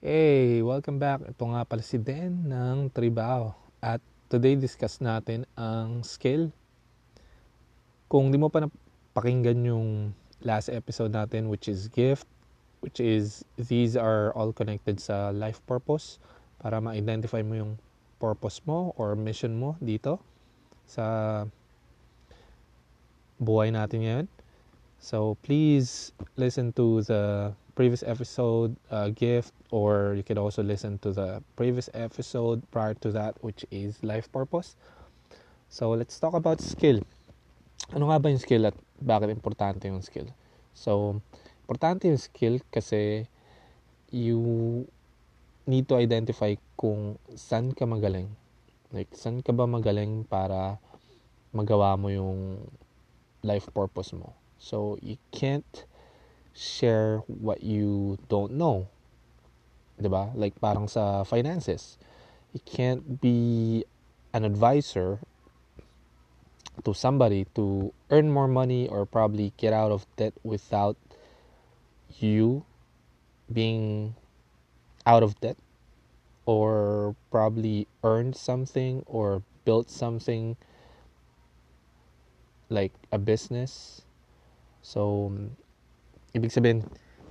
Hey, welcome back. Ito nga pala si Den ng Tribao. At today discuss natin ang skill. Kung di mo pa napakinggan yung last episode natin which is gift, which is these are all connected sa life purpose para ma-identify mo yung purpose mo or mission mo dito sa buhay natin ngayon. So please listen to the previous episode uh, gift or you could also listen to the previous episode prior to that which is life purpose. So let's talk about skill. Ano nga ba yung skill at bakit importante yung skill? So importante yung skill kasi you need to identify kung saan ka magaling. Like saan ka ba magaling para magawa mo yung life purpose mo. So you can't share what you don't know. ba? Like parang sa finances. You can't be an advisor to somebody to earn more money or probably get out of debt without you being out of debt or probably earned something or built something like a business. So ibig sabihin,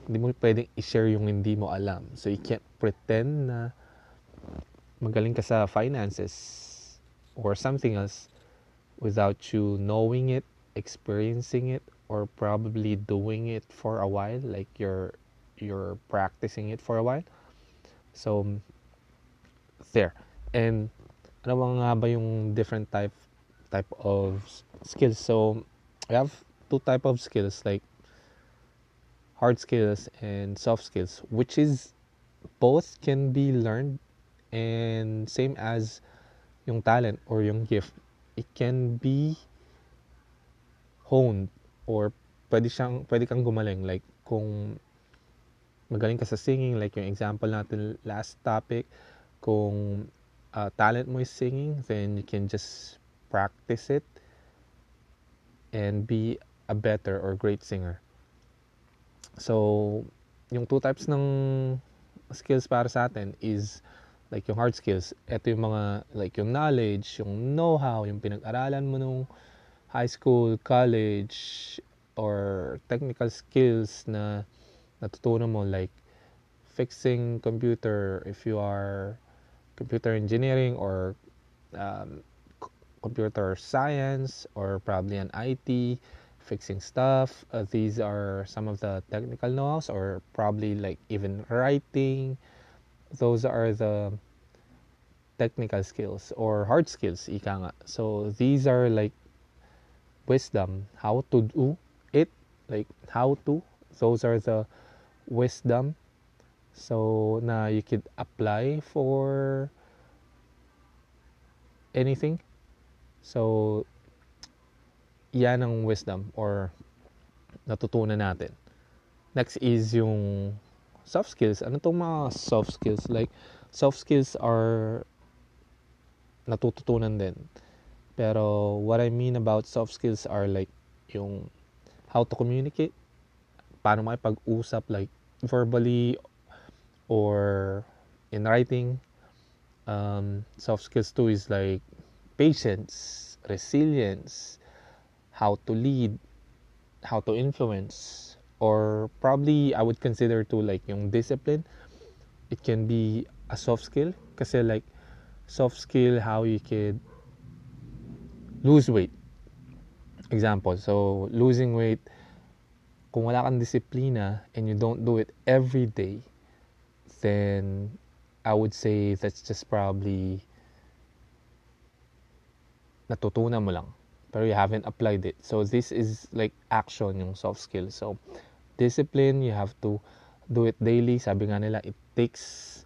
hindi mo pwedeng i-share yung hindi mo alam. So, you can't pretend na magaling ka sa finances or something else without you knowing it, experiencing it, or probably doing it for a while, like you're you're practicing it for a while. So, there. And ano nga ba yung different type type of skills? So, I have two type of skills like hard skills and soft skills, which is both can be learned and same as yung talent or yung gift. It can be honed or pwede siyang pwede kang gumaling like kung magaling ka sa singing like yung example natin last topic kung uh, talent mo is singing then you can just practice it and be a better or great singer So, yung two types ng skills para sa atin is like yung hard skills. Ito yung mga like yung knowledge, yung know-how, yung pinag-aralan mo nung high school, college, or technical skills na natutunan mo like fixing computer if you are computer engineering or um, computer science or probably an IT fixing stuff. Uh, these are some of the technical know or probably like even writing. Those are the technical skills or hard skills, ika nga. So, these are like wisdom, how to do it, like how to. Those are the wisdom. So, na you could apply for anything. So, yan ang wisdom or natutunan natin. Next is yung soft skills. Ano tong mga soft skills? Like, soft skills are natututunan din. Pero what I mean about soft skills are like yung how to communicate, paano makipag-usap like verbally or in writing. Um, soft skills too is like patience, resilience, how to lead, how to influence, or probably I would consider to like yung discipline. It can be a soft skill kasi like soft skill how you could lose weight. Example, so losing weight, kung wala kang disiplina and you don't do it every day, then I would say that's just probably natutunan mo lang pero you haven't applied it. So this is like action yung soft skill. So discipline, you have to do it daily. Sabi nga nila, it takes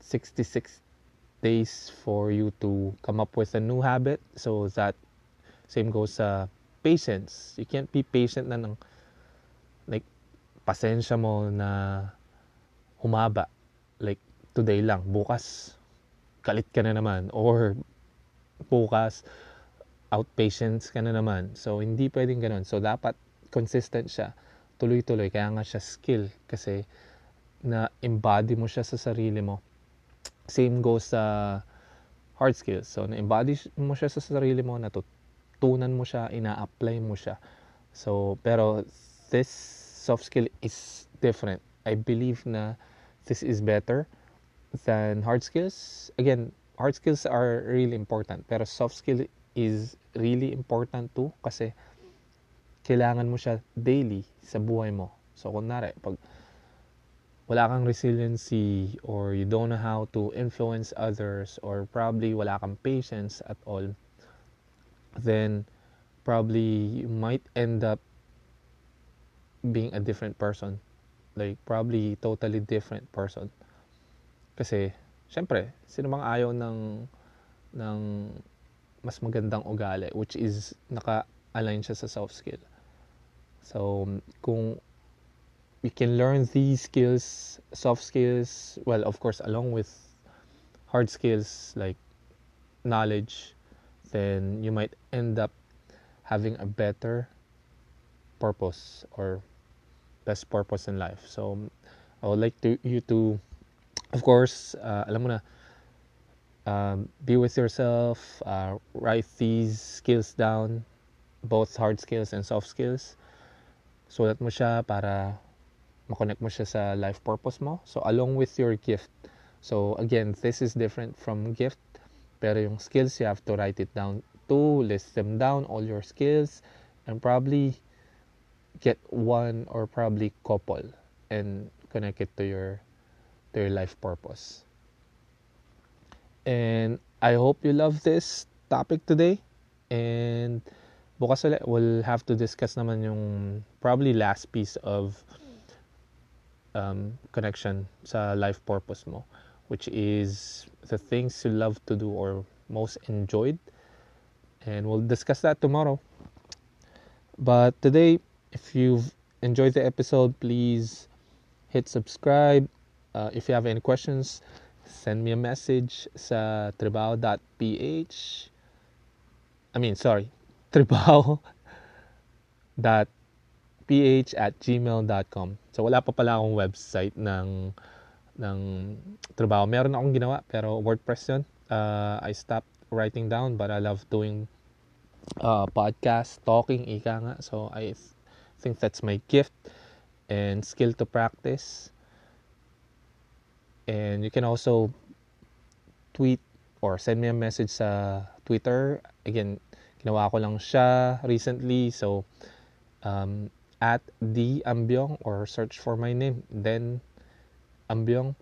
66 days for you to come up with a new habit. So that same goes sa patience. You can't be patient na ng like pasensya mo na humaba. Like today lang, bukas galit ka na naman or bukas outpatients ka na naman. So, hindi pwedeng ganun. So, dapat consistent siya. Tuloy-tuloy. Kaya nga siya skill. Kasi, na embody mo siya sa sarili mo. Same goes sa hard skills. So, na-embody mo siya sa sarili mo, natutunan mo siya, ina-apply mo siya. So, pero this soft skill is different. I believe na this is better than hard skills. Again, hard skills are really important, pero soft skill is really important too kasi kailangan mo siya daily sa buhay mo. So, kunwari, pag wala kang resiliency or you don't know how to influence others or probably wala kang patience at all, then probably you might end up being a different person. Like, probably totally different person. Kasi, syempre, sino bang ayaw ng, ng mas magandang ugali, which is naka-align siya sa soft skill. So, kung we can learn these skills, soft skills, well, of course, along with hard skills like knowledge, then you might end up having a better purpose or best purpose in life. So, I would like to you to, of course, uh, alam mo na, um, be with yourself, uh, write these skills down, both hard skills and soft skills. Sulat mo siya para makonect mo siya sa life purpose mo. So, along with your gift. So, again, this is different from gift. Pero yung skills, you have to write it down too, list them down, all your skills, and probably get one or probably couple and connect it to your to your life purpose. And I hope you love this topic today. And bukas ulit, we'll have to discuss naman yung probably last piece of um, connection sa life purpose mo, which is the things you love to do or most enjoyed. And we'll discuss that tomorrow. But today, if you've enjoyed the episode, please hit subscribe. Uh, if you have any questions, send me a message sa trabaho.ph. I mean, sorry, trabaho.ph at gmail.com. So, wala pa pala akong website ng, ng trabaho. Meron akong ginawa, pero WordPress yun. Uh, I stopped writing down, but I love doing uh, podcast, talking, ika nga. So, I th- think that's my gift and skill to practice. And you can also tweet or send me a message sa Twitter. Again, ginawa ko lang siya recently. So, um, at the Ambyong or search for my name. Then, Ambyong.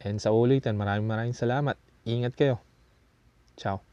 And sa ulitan, maraming maraming salamat. Ingat kayo. Ciao.